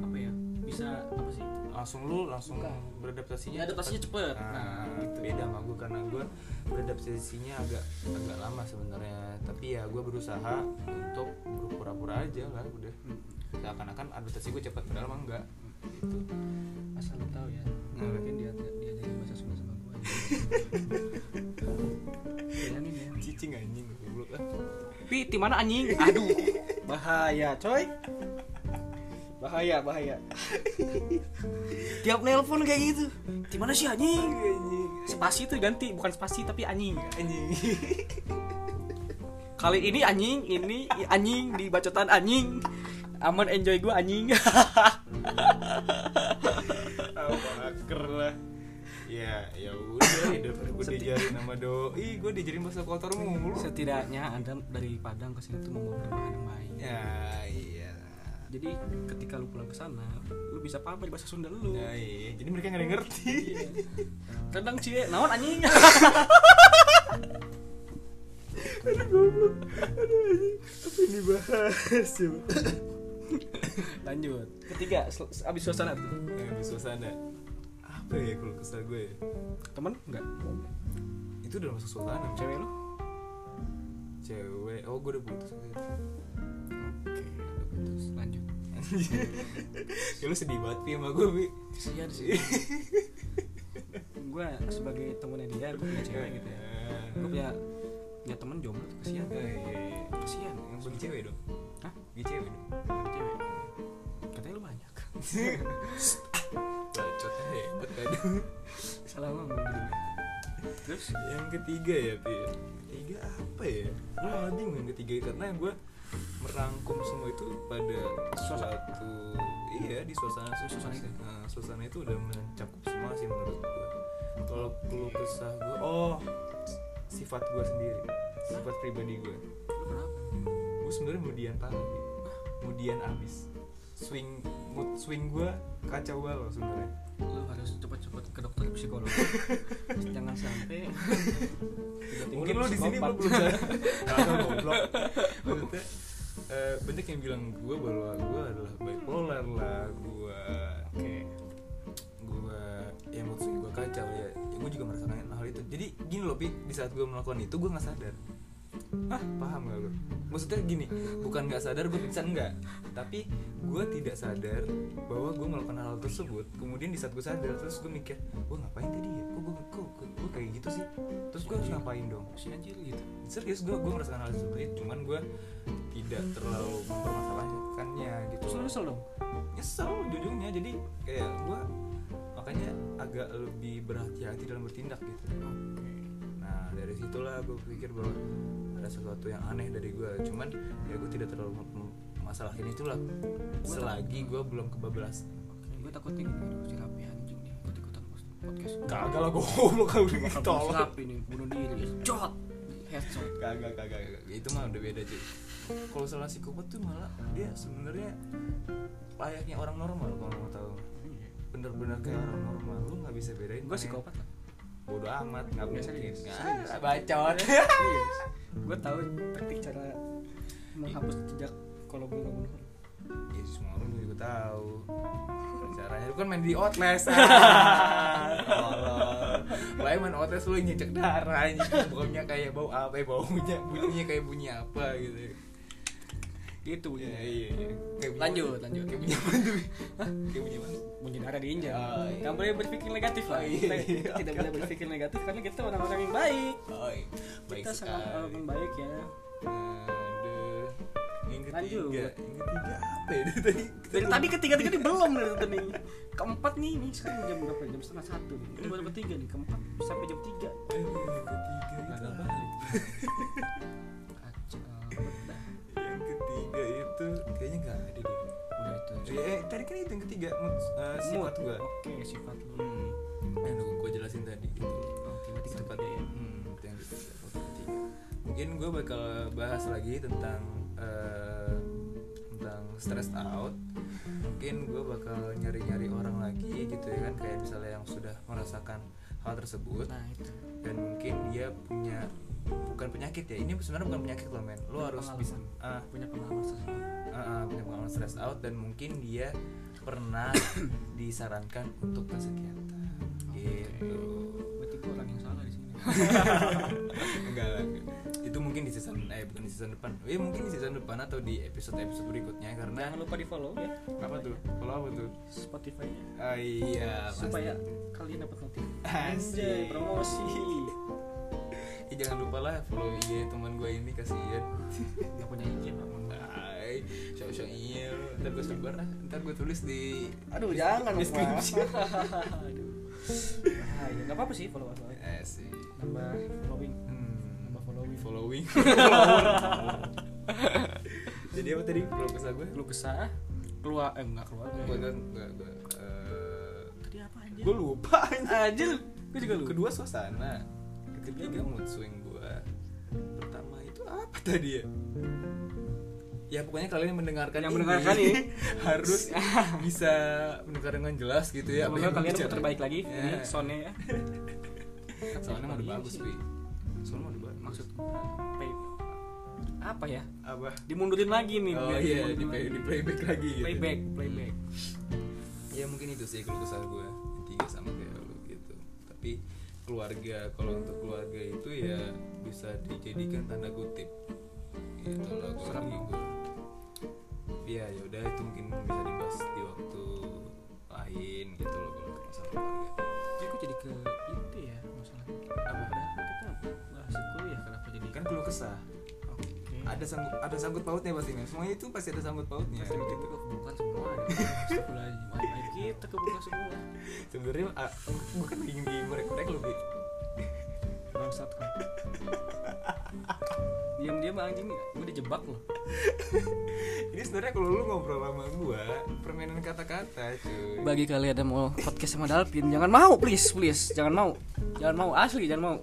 apa ya bisa apa sih? Langsung lu langsung Bukan. beradaptasinya ya adaptasinya cepet. nah, nah gitu. beda sama gue karena gue beradaptasinya agak agak lama sebenarnya. Tapi ya gue berusaha untuk berpura-pura aja lah udah. Hmm. seakan-akan adaptasi gue cepat padahal mah enggak gitu. Asal lu tahu ya Hmm. mungkin dia dia jadi bahasa Sunda sama gue ya. Cicing anjing goblok. Ah Pi, di mana anjing? Aduh, bahaya, coy. Bahaya, bahaya. Tiap nelpon kayak gitu. Di mana sih anjing? Spasi tuh ganti, bukan spasi tapi anjing. anjing Kali ini anjing, ini anjing di bacotan anjing. Aman enjoy gue anjing. gue Seti- diajarin sama doi gue diajarin bahasa kotor mulu Setidaknya Anda dari Padang ke sini tuh membawa perubahan yang baik. ya iya Jadi ketika lu pulang ke sana, lu bisa paham bahasa Sunda lu. ya iya jadi mereka nggak ada ngerti Kadang cie, naon anjing. aduh goblok aduh anjing apa yang dibahas coba Lanjut. Ketiga, abis suasana tuh. yang di suasana apa ya kalau kesal gue ya? Temen enggak? itu udah masuk suasana Cewek lu? cewek oh gue udah putus itu. Oke, udah putus. Lanjut. ya lu sedih banget Pi sama gue Pi Kesian sih. gue sebagai temennya dia, gue punya cewek gitu ya. Gue punya punya temen jomblo tuh kesian. Ah, iya, iya. Kesian. yang bagi cewek dong Hah? bagi cewek dong Punya cewek. Katanya lu banyak. bacotnya hebat kan Salah ngomong gitu. Terus yang ketiga ya Pi? Ketiga apa ya? Gue malah bingung yang ketiga karena gue merangkum semua itu pada suatu iya di suasana Suasana itu. Nah, suasana itu udah mencakup semua sih menurut gue kalau perlu kesah gue oh sifat gue sendiri sifat pribadi gue kenapa? gue sebenarnya mudian parah mudian abis swing mood swing gue kacau banget loh sebenarnya. Lu harus cepet-cepet ke dokter psikolog. Jangan sampai mungkin lo di sini lo belum sadar Kagak, goblok. Maksudnya eh, banyak yang bilang gue bahwa gue adalah bipolar lah gue kayak gue ya mood swing gue kacau ya, ya gue juga merasakan hal itu. Jadi gini loh pi. Di saat gue melakukan itu gue nggak sadar ah paham gak lo maksudnya gini bukan nggak sadar gue pingsan enggak tapi gue tidak sadar bahwa gue melakukan hal tersebut kemudian di saat gue sadar terus gue mikir gue ngapain tadi ya? Kok gue kok gue kayak gitu sih? Terus gue harus ngapain dong? Si anjir gitu. serius gue gue merasakan hal seperti itu cuman gue tidak terlalu mempermasalahkannya gitu. Terus lu nyesel dong. nyesel ujungnya jadi kayak gue makanya agak lebih berhati-hati dalam bertindak gitu. Nah dari situlah gue pikir bahwa ada sesuatu yang aneh dari gue cuman ya gue tidak terlalu mem- masalahin itulah selagi gue belum kebablasan Gue takutnya gini, aduh si Rapi anjing nih ikut-ikutan podcast. kagak lah goblok kau udah Bakal tolong si Rapi nih bunuh diri. Jot. Headshot. kagak kagak kagak. itu mah udah beda cuy kalau salah psikopat tuh malah dia sebenarnya layaknya orang normal kalau mau tahu bener-bener kayak orang normal lu nggak bisa bedain Gue mana yang- psikopat lah. Bodo amat nggak Nggak mungkin serius, Nggak, serius. bacot. Gue tahu taktik cara menghapus jejak kalau gue nggak bunuh ya semua orang juga tahu. Caranya lu kan main di outlast. Lain main outlast lu nyecek darah baunya kayak bau apa ya baunya bunyinya kayak bunyi apa gitu. Itu Iya bunyinya. Iya iya. Kayak Lanjut, lanjut. Kayak bunyi apa tuh? Kayak bunyi apa? Bunyi darah diinjak Oh, iya. nggak boleh berpikir negatif lah. Oh, iya. kita, kita tidak boleh berpikir negatif karena kita orang-orang yang baik. Oh, iya. baik kita sangat orang yang baik ya. Aduh. Yang ketiga, Lanjut. yang ketiga apa ya? Dari tadi? dari tadi ketiga tiga nih belum dari tadi. Nih keempat nih nih sekarang jam berapa? Jam setengah satu. Nih ini baru ketiga nih. Keempat sampai jam tiga. Eh, yang ketiga ada itu balik kacau. Yang ketiga itu kayaknya nggak ada deh. Udah itu Eh, eh, tadi kan itu yang ketiga mood, eh, sifat gua. oke sifat lu Hmm. Yang udah gua jelasin tadi gitu. oke berarti Sifat ketiga ya Hmm, itu yang ketiga. Mungkin gue bakal bahas lagi tentang eh, tentang stressed out. Mungkin gue bakal nyari-nyari orang lagi gitu ya kan kayak misalnya yang sudah merasakan hal tersebut nah itu dan mungkin dia punya bukan penyakit ya ini sebenarnya bukan penyakit loh men. Lo harus pengalaman. bisa ah, punya pengalaman sesuatu ah, ah, punya pengalaman stress out dan mungkin dia pernah disarankan untuk ke psikiater. Gitu. Berarti gue orang yang salah di sini. Enggak lah. Itu mungkin di season eh bukan di season depan. Ya mungkin di season depan atau di episode episode berikutnya karena jangan lupa di follow ya. Apa tuh? Kalau apa tuh? Spotify-nya. Ah, iya pasti. supaya kalian dapat notif. Anjay, promosi Eh, jangan lupa lah follow IG teman gue ini kasihan nggak punya IG pak Hai, show-show iya. Lu. Ntar gue sebar lah, ntar gue tulis di aduh jangan. Pak. aduh bahaya nggak apa apa sih follow follow Eh sih. Nambah following. Hmm. nambah following. Following. Jadi apa tadi? Kalau kesah gue? lu kesah. Keluar eh enggak keluar. Gue kan, gue, gue eh, tadi apa anjir? Gue lupa anjir. Gue juga lupa. Kedua suasana Ketiga mood swing gue Pertama itu apa tadi ya? Ya pokoknya kalian yang mendengarkan Yang ini mendengarkan ini. harus bisa mendengar dengan jelas gitu ya semoga kalian bicara. terbaik lagi Ya. ini soundnya ya Soalnya mau udah Iya bagus, sih. Soalnya mau udah bagus. maksud play apa ya apa? dimundurin lagi nih Oh iya, di, play, lagi. di playback lagi gitu. playback playback Ya mungkin itu sih kalau kesal gue tiga sama kayak lu gitu. Tapi keluarga kalau untuk keluarga itu ya bisa dijadikan tanda kutip. Gitu loh kalau gue. Iya ya udah itu mungkin bisa dibahas di waktu lain gitu loh kalau masalah keluarga. Jadi kok jadi ke itu ya masalahnya Apa? Kita bahas kuliah kenapa jadi Kan keluh kesah. Ada sangkut ada sangkut pautnya pasti men. Semuanya itu pasti ada sangkut pautnya. Pasti kita kebukaan semua ya. Kita kebuka semua Sebenarnya ah, bukan ingin ngorek-ngorek lu Bi. bangsat kan diam diam anjing gue dijebak loh Ini sebenarnya kalau lu ngobrol sama gua, permainan kata-kata, cuy. bagi kalian yang mau podcast sama Dalvin jangan mau please please jangan mau jangan mau asli jangan mau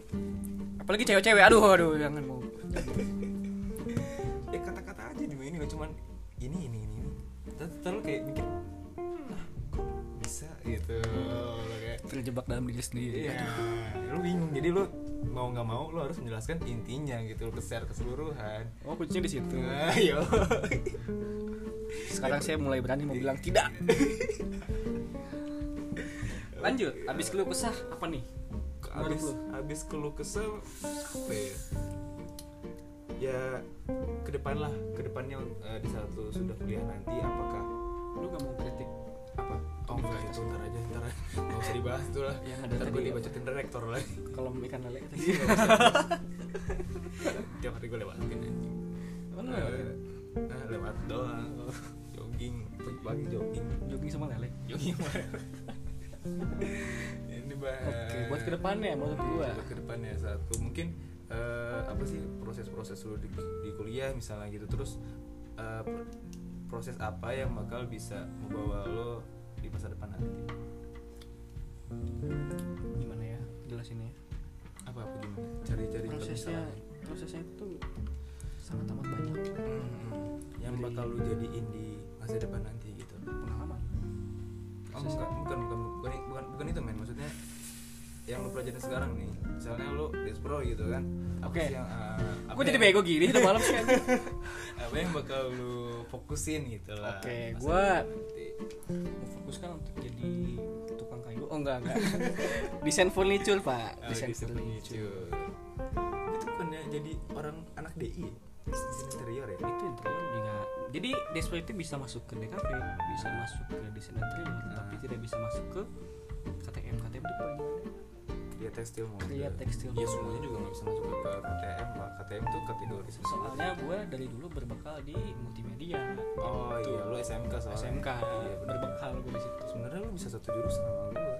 apalagi cewek-cewek aduh aduh jangan mau cuman ini ini ini. ini. Terus kayak mikir, ah kok bisa gitu. Lo kayak terjebak dalam diri sendiri Iya, lu bingung. Jadi lu mau nggak mau lu harus menjelaskan intinya gitu ke share keseluruhan. oh kuncinya di situ Nah, yo. sekarang saya mulai berani mau bilang tidak lanjut abis keluh kesah apa nih abis lu? abis keluh kesel apa ya ya ke depan lah. Ke depannya eh, di saat lu sudah kuliah nanti apakah lu gak mau kritik apa? Oh enggak itu ntar aja ntar nggak usah dibahas itu lah. Yang ada ntar gue apa? dibacotin direktor lagi kalau ikan lele. Tadi tiap hari gue lewatin anjing. Oh, lu Eh, nah, lewat doang. Jogging. Pagi jogging? Jogging sama lele. Jogging mana ini bah oke buat ke depannya menurut gua. Buat ke depannya satu mungkin eh, apa sih proses-proses lu di, di kuliah misalnya gitu. Terus pr- proses apa yang bakal bisa membawa lo di masa depan nanti? Gimana ya? Jelasinnya apa apa gimana? Cari-cari prosesnya prosesnya itu sangat amat banyak. Hmm, yang Dari- bakal lu jadiin di masa depan nanti gitu. Pengalaman. Oh, bukan, bukan bukan bukan bukan bukan itu men. Maksudnya yang lu pelajarin sekarang nih. Misalnya lu despro gitu kan. Oke. yang uh, gue jadi bego gini udah malam sih anjing. apa yang bakal lu fokusin gitu lah. Oke, depan nanti. Mau fokuskan untuk jadi tukang kayu. Oh enggak enggak. Desain furniture pak. Oh, desain furniture itu bukannya jadi orang anak DI ya? desain interior ya? Itu interior juga. Jadi display itu bisa masuk ke DKV bisa masuk ke desain interior tapi Ah. tidak bisa masuk ke KTM KTM itu paling Dia tekstil mau Kria tekstil. ya semuanya juga nggak bisa masuk ke KTM lah KTM tuh kategori sendiri. soalnya gue dari dulu berbekal di multimedia oh Gitu. iya lu SMK soalnya SMK iya, bener. berbekal gue di situ sebenarnya lu bisa satu jurusan sama gua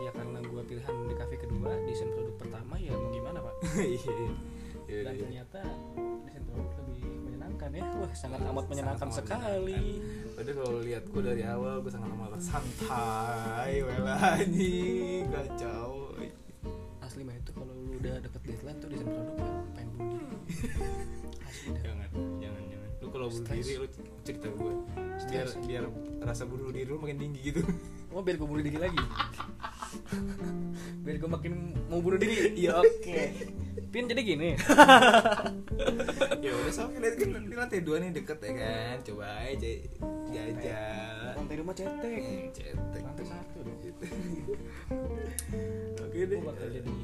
ya karena gue pilihan DKV kedua desain produk pertama ya mau gimana pak iya iya dan iya. ternyata desain produk lebih menyenangkan ya wah sangat amat menyenangkan Sangat sekali Padahal kalau lihat gue dari awal gue sangat amat santai, wela anjing, kacau. Asli mah itu kalau lu udah deket deadline tuh produk ya pengen bunuh diri asli jangan, jangan. Lu kalau bunuh Stress. diri lu cerita gue. Biar Stress. biar rasa bunuh diri lu makin tinggi gitu. Oh biar gue bunuh diri lagi Biar gue makin mau bunuh diri Iya oke Pin jadi gini ya udah soalnya lihat kan di lantai dua nih deket ya kan. Coba aja jajal. Lantai rumah cetek Hmm, Cetek. Lantai satu dong Oke deh. Gue bakal jadi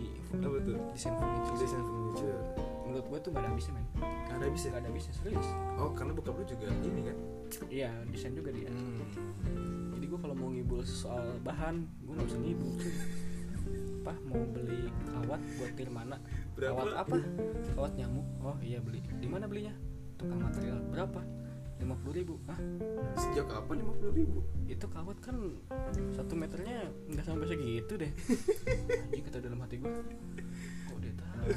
apa tuh? desain furniture Desain furniture. Menurut gue tuh gak ada habisnya men. Ada bisa. Gak ada habisnya serius. Oh, karena bokap lu juga ini kan. Iya desain juga dia. Hmm. Jadi gue kalau mau ngibul soal bahan Gue gak bisa ngibul apa? Mau beli kawat buat Nirmana? Berapa? kawat apa? Kawat nyamuk? Oh iya beli. Di mana belinya? Tukang material berapa? Lima puluh ribu. Ah Sejak kapan lima puluh ribu? itu kawat kan satu meternya nggak sampai segitu deh. Anjing kata dalam hati gue kok dia tahu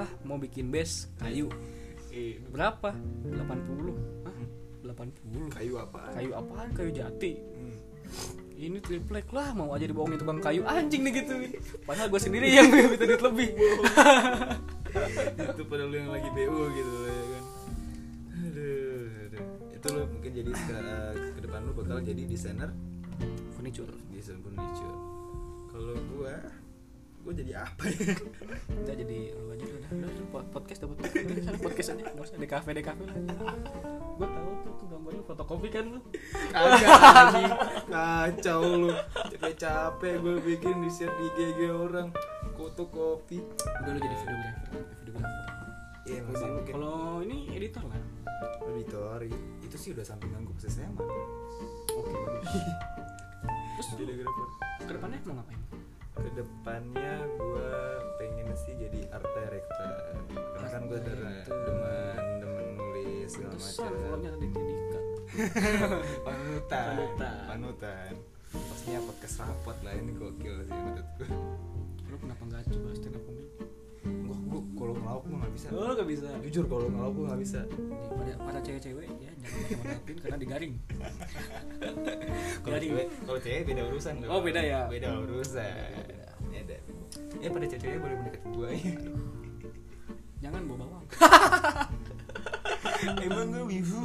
Pah mau bikin base kayu. Eh, berapa? 80 ah 80 kayu apa? kayu apaan? Kayu jati. Hmm. ini triplek lah mau aja dibohongin tukang kayu. Anjing nih gitu. Padahal gue sendiri yang minta duit lebih. Itu pada lu yang lagi BU gitu loh, ya kan? Aduh, aduh. itu lu mungkin jadi sekarang ke depan lu bakal jadi desainer? Furniture. Desain furniture. Kalau gua gua jadi apa ya? Udah jadi lu aja udah. Udah, udah pod- podcast dapat podcast podcast aja. Nggak usah di kafe di kafe lah. Gue tahu tuh tuh gambar lu fotokopi kan lu kagak kacau lu. Capek capek gue bikin di share di IG orang. Foto kopi. Udah lu jadi videografer videografer iya masih mungkin. kalau ini editor kan editor itu sih udah sampingan gue ke SMA oke bagus. Terus lu videographer ke depannya mau ngapain ke depannya gue pengen sih jadi art director. Karena kan gue demen demen nulis segala macam. followernya ada di Dika panutan. Panutan. panutan. Pastinya podcast rapot lah ini gokil sih menurut gue lu kenapa nggak coba stand up comedy kalau ngelawak gue nggak bisa. Oh nggak bisa? Jujur kalau ngelawak gue nggak bisa. Pada pada cewek-cewek ya jangan manfaatin karena digaring kalau cewek kalau cewek beda urusan dong. Oh, beda ya? beda urusan. Beda. Ya pada cewek boleh mendekat gue ya. Jangan bawa bawang. Emang gue wibu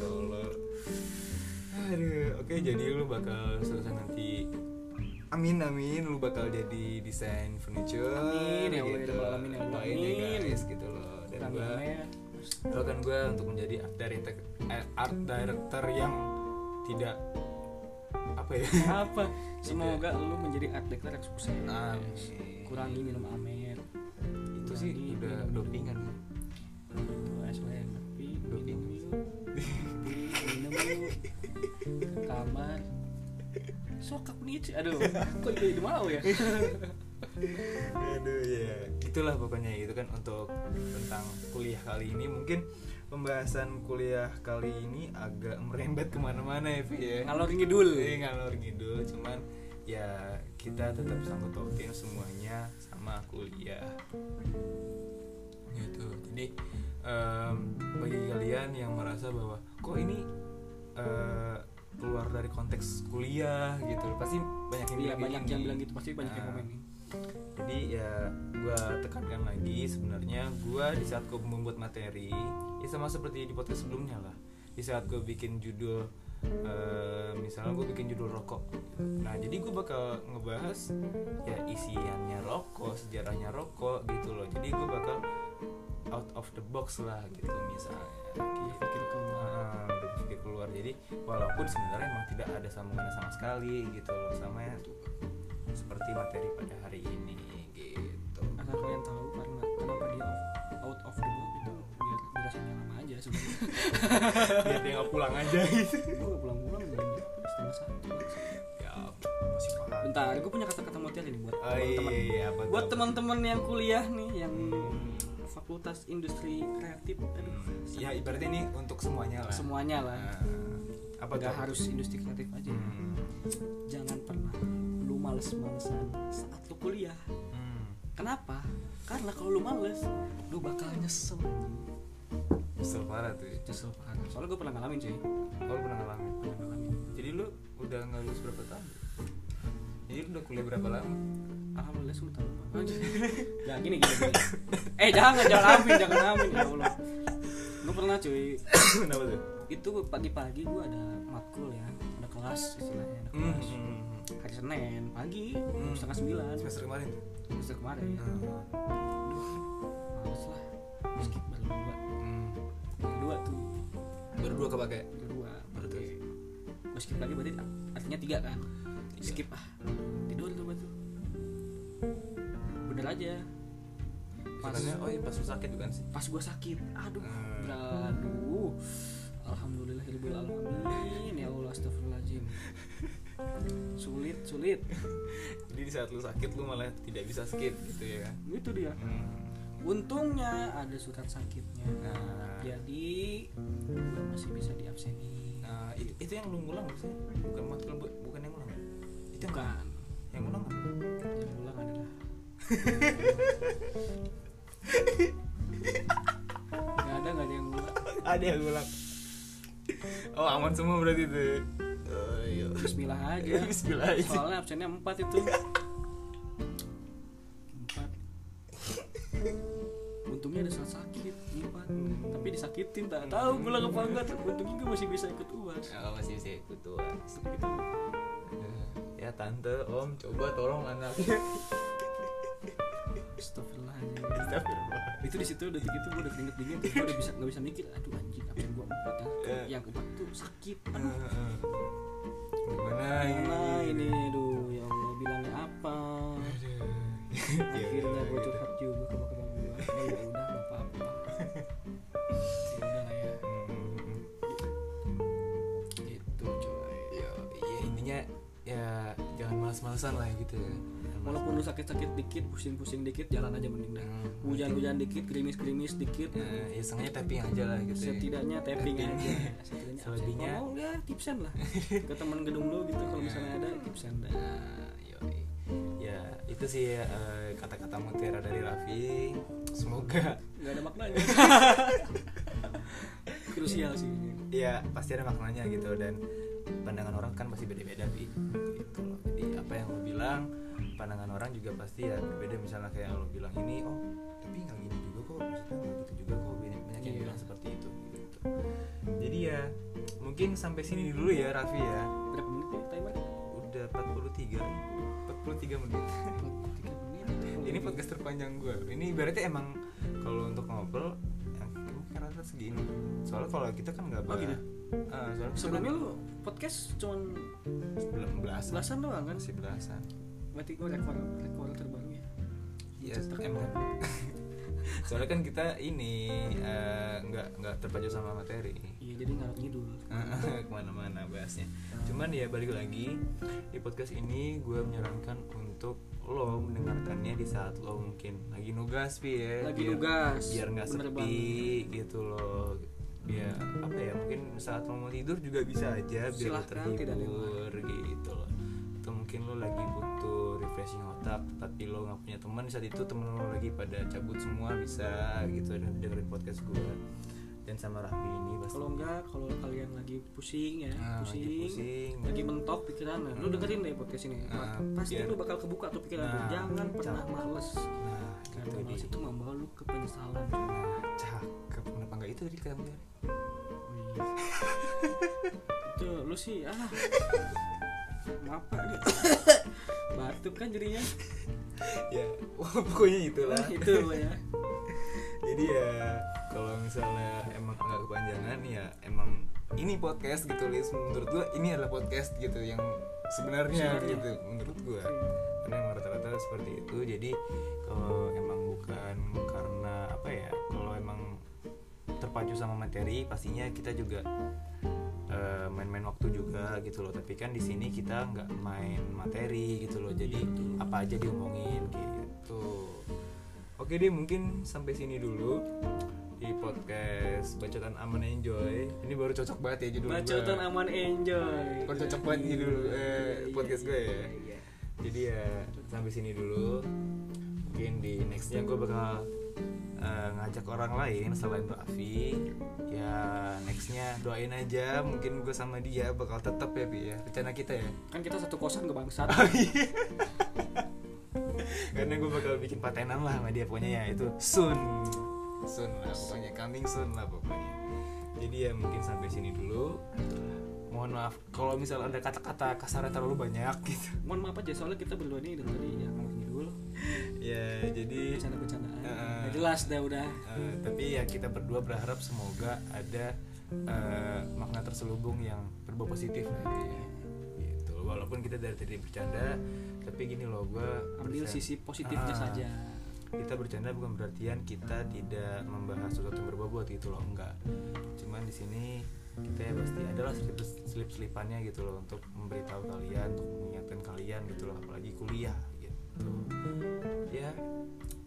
kalau aduh oke jadi lu bakal selesai nanti amin amin. Lu bakal jadi desain furniture Amin, ya Allah, gitu. ya Allah, amin, ya Allah, Doain ya amin. guys gitu loh. Dan gua ya. doakan gue untuk menjadi art director eh, art director yang tidak apa ya? Apa? Semoga lu menjadi art director yang sukses. Amin. kurangi minum amer. Itu sih Kurangi udah minum- dopingan. Tapi minum ke kamar sokap nih Ci. aduh kok jadi mau ya? Aduh ya Itulah pokoknya itu kan untuk tentang kuliah kali ini. Mungkin pembahasan kuliah kali ini agak merembet ke mana-mana ya Vi ya. Ngalor ngidul. Eh, ngalor ngidul. Cuman ya kita tetap sangkut pautin semuanya sama kuliah. Gitu. Jadi em, bagi kalian yang merasa bahwa kok ini eh, keluar dari konteks kuliah gitu. Pasti banyak yang iya bilang banyak yang bilang gitu. Pasti banyak yang Nah, komen nih jadi ya gue tekankan lagi sebenarnya gue di saat gue membuat materi ya sama seperti di podcast sebelumnya lah. Di saat gue bikin judul eh, misalnya gue bikin judul rokok. Nah jadi gue bakal ngebahas ya isiannya rokok sejarahnya rokok gitu loh. Jadi gue bakal out of the box lah gitu misalnya. Gitu. Berpikir keluar. Jadi walaupun sebenarnya emang tidak ada sambungannya sama sekali gitu loh sama ya seperti materi pada hari ini gitu. Asal kalian tahu karena kenapa dia out of the box itu biar durasinya lama aja sebenarnya. Biar dia nggak pulang aja. Gitu gue gak pulang-pulang udah setengah satu. Ya masih paham. Bentar gue punya kata-kata motel ini buat oh teman-teman. iya buat teman-teman yang kuliah nih yang fakultas industri kreatif. Aduh ya ibaratnya ini untuk semuanya lah. Semuanya lah. Nah, apa tuh? harus industri kreatif aja. Hmm. jangan pernah lu males-malesan saat lu kuliah. Hmm. kenapa? Karena kalau lu males lu bakal nyesel Kesel parah tuh. Ya. nyesel parah. Soalnya gue pernah ngalamin cuy. Oh, lu pernah ngalamin? Pernah ngalamin. Jadi lu udah nggak lulus berapa tahun jadi lu udah kuliah berapa lama? Alhamdulillah sultan ya gini gini, gini. eh jangan jangan amin jangan amin ya allah. Gue pernah cuy. Kenapa tuh? Itu pagi-pagi gue ada matkul ya ada kelas istilahnya ada Hmm, kelas. hmm, hari senin pagi Hmm. setengah sembilan. Semester kemarin tuh? Semester kemarin. Hmm. males lah. Skip baru dua Hmm. baru dua tuh. Baru dua kepake? Baru dua Baru gue skip lagi berarti artinya tiga kan skip ah tidur tuh batu bener aja. Pas Soalnya, oh iya pas lu sakit bukan sih. pas gue sakit aduh Hmm. aduh alhamdulillah alamin ya allah astagfirullahaladzim. Sulit sulit. Jadi di saat lu sakit lu malah tidak bisa skip gitu ya kan? Itu dia. Hmm. untungnya ada surat sakitnya. Nah, jadi gue masih bisa diabseni nah itu, itu yang lu ngulang sih? Bukan matkul itu yang bukan yang ngulang apa? yang ulang adalah nggak ada nggak ada yang ulang. Ada yang ngulang oh aman semua berarti tuh oh, iya. Bismillah aja. Bismillah aja. soalnya absennya empat itu. Empat. Untungnya ada saat sakit empat. Tapi disakitin tak tahu pulang apa enggak untungnya gue masih bisa ikut uas. Oh, masih bisa ikut Tapi gitu. Ya tante om coba tolong anaknya. Astagfirullahaladzim. Astagfirullah. itu di situ detik itu gue udah keringet dingin tuh gue udah bisa nggak bisa mikir aduh anjing absen gue empat ya? Eh. yang empat tuh sakit aduh. Heeh. gimana ini? aduh ya Allah bilangnya apa? Akhirnya gue curhat juga ke bapak gue ya udah gak apa-apa jangan malas-malasan lah gitu ya. Walaupun lu sakit-sakit dikit, pusing-pusing dikit, jalan aja mending dah. Hmm. Hujan-hujan dikit, gerimis-gerimis dikit. Nah, ya sengaja tapping aja lah gitu ya. Setidaknya tapping Tapping. aja. Setidaknya Selebihnya-. Kalau ya tipsen lah. Ke teman gedung lu gitu kalau misalnya ada tipsen dah. Nah, ya itu sih eh, kata-kata mutiara dari Raffi. Semoga Gak ada maknanya. Krusial sih. Ya pasti ada maknanya gitu. Dan pandangan orang kan pasti beda-beda gitu loh. Jadi apa yang lo bilang pandangan orang juga pasti ya berbeda. Misalnya kayak lo bilang ini oh tapi nggak gini juga kok maksudnya nggak gitu juga kok banyak banyak yang Iya. bilang seperti itu gitu. Jadi ya mungkin sampai sini dulu ya Raffi ya. Berapa menit ya timer? udah 43 43 menit. 3 menit. Ini podcast terpanjang gue ini berarti emang kalau untuk ngobrol karena segini soalnya kalau kita kan nggak Oh, gitu? Kita Sebelumnya kan lu podcast cuman belum belasan belasan doang kan? masih belasan Berarti gue rekor rekor terbaru ya. iya emang soalnya kan kita ini eh, nggak nggak terpacu sama materi. Iya jadi ngarep ngidul. ke mana-mana bahasnya. Cuman ya balik lagi di podcast ini gue menyarankan untuk lo mendengarkannya di saat lo mungkin lagi nugas pi ya. Lagi biar- nugas, biar nggak sepi gitu loh ya apa ya mungkin saat lo mau tidur juga bisa aja biar lo Silahkan, tidak terhibur gitu loh mungkin lo lagi butuh refreshing otak tapi lo nggak punya teman saat itu temen lo lagi pada cabut semua bisa gitu dan dengerin podcast gue dan sama Raffi ini pasti Kalau enggak, kalau kalian lagi pusing ya, Nah, lagi pusing, pusing. lagi mentok pikiran, nah, lu dengerin deh podcast ini. Ah, Pasti biar- lu bakal kebuka tuh pikiran lu. Nah, Jangan pernah males. nah Karena gitu males di itu membawa lu ke penyesalan. nah cakep kenapa nggak itu tadi kata? Oh itu lu sih ah maaf pak batuk kan jadinya. Ya wah, pokoknya itulah. Nah, itu ya jadi ya kalau misalnya emang nggak kepanjangan ya emang ini podcast gitu Lis menurut gua ini adalah podcast gitu yang sebenarnya Sebenarnya. gitu menurut gua. Karena emang rata-rata seperti itu. Jadi kalau emang bukan karena apa ya kalau emang terpacu sama materi pastinya kita juga eh, main-main waktu juga gitu loh. Tapi kan di sini kita nggak main materi gitu loh. Jadi apa aja diomongin gitu. Oke deh mungkin sampai sini dulu di podcast bacotan aman enjoy. Ini baru cocok banget ya judul bacotan gua. aman enjoy. Baru cocok banget judul eh, Iya, podcast iya, gue ya. iya, iya. jadi ya sampai sini dulu. Mungkin di nextnya gue bakal eh, ngajak orang lain selain Raffi ya nextnya doain aja mungkin gue sama dia bakal tetap ya Pi ya. Rencana kita ya? Kan kita satu kosan ke bangsat. Karena gue bakal bikin patenan lah sama dia pokoknya ya itu soon soon lah pokoknya. Coming soon lah pokoknya. Jadi ya mungkin sampai sini dulu. Mohon maaf kalau misalnya ada kata-kata kasarnya terlalu banyak gitu. Mohon maaf aja soalnya kita berdua ini dari tadi ya ya jadi bercanda-bercandaan. Heeh. Nggak jelas dah udah. Eh, tapi ya kita berdua berharap semoga ada eh, makna terselubung yang berbau positif lah ya. gitu. Walaupun kita dari tadi bercanda tapi gini loh gue ambil sisi positifnya saja. Kita bercanda bukan berartian kita tidak membahas sesuatu yang berbobot gitu loh enggak. Cuman di sini kita ya pasti adalah slip slip selipannya gitu loh untuk memberitahu kalian untuk mengingatkan kalian gitu loh apalagi kuliah ya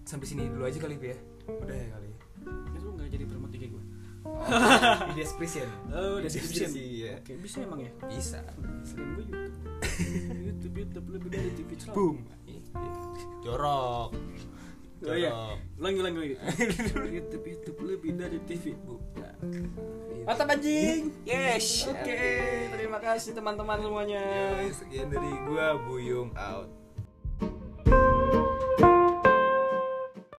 sampai sini dulu aja kali Pi, ya. Udah ya kali. Itu lu nggak jadi promote IG gue di description. Oh description. ya oke bisa emang ya? Bisa. Selain gue YouTube. YouTube YouTube lebih dari TV celah boom. Jorok. Oh iya, jorok. Ulangi ulangi ulangi. YouTube YouTube lebih dari TV. Bu. Mantap anjing. yes. Oke, terima kasih teman-teman semuanya. Sekian dari gua Buyung out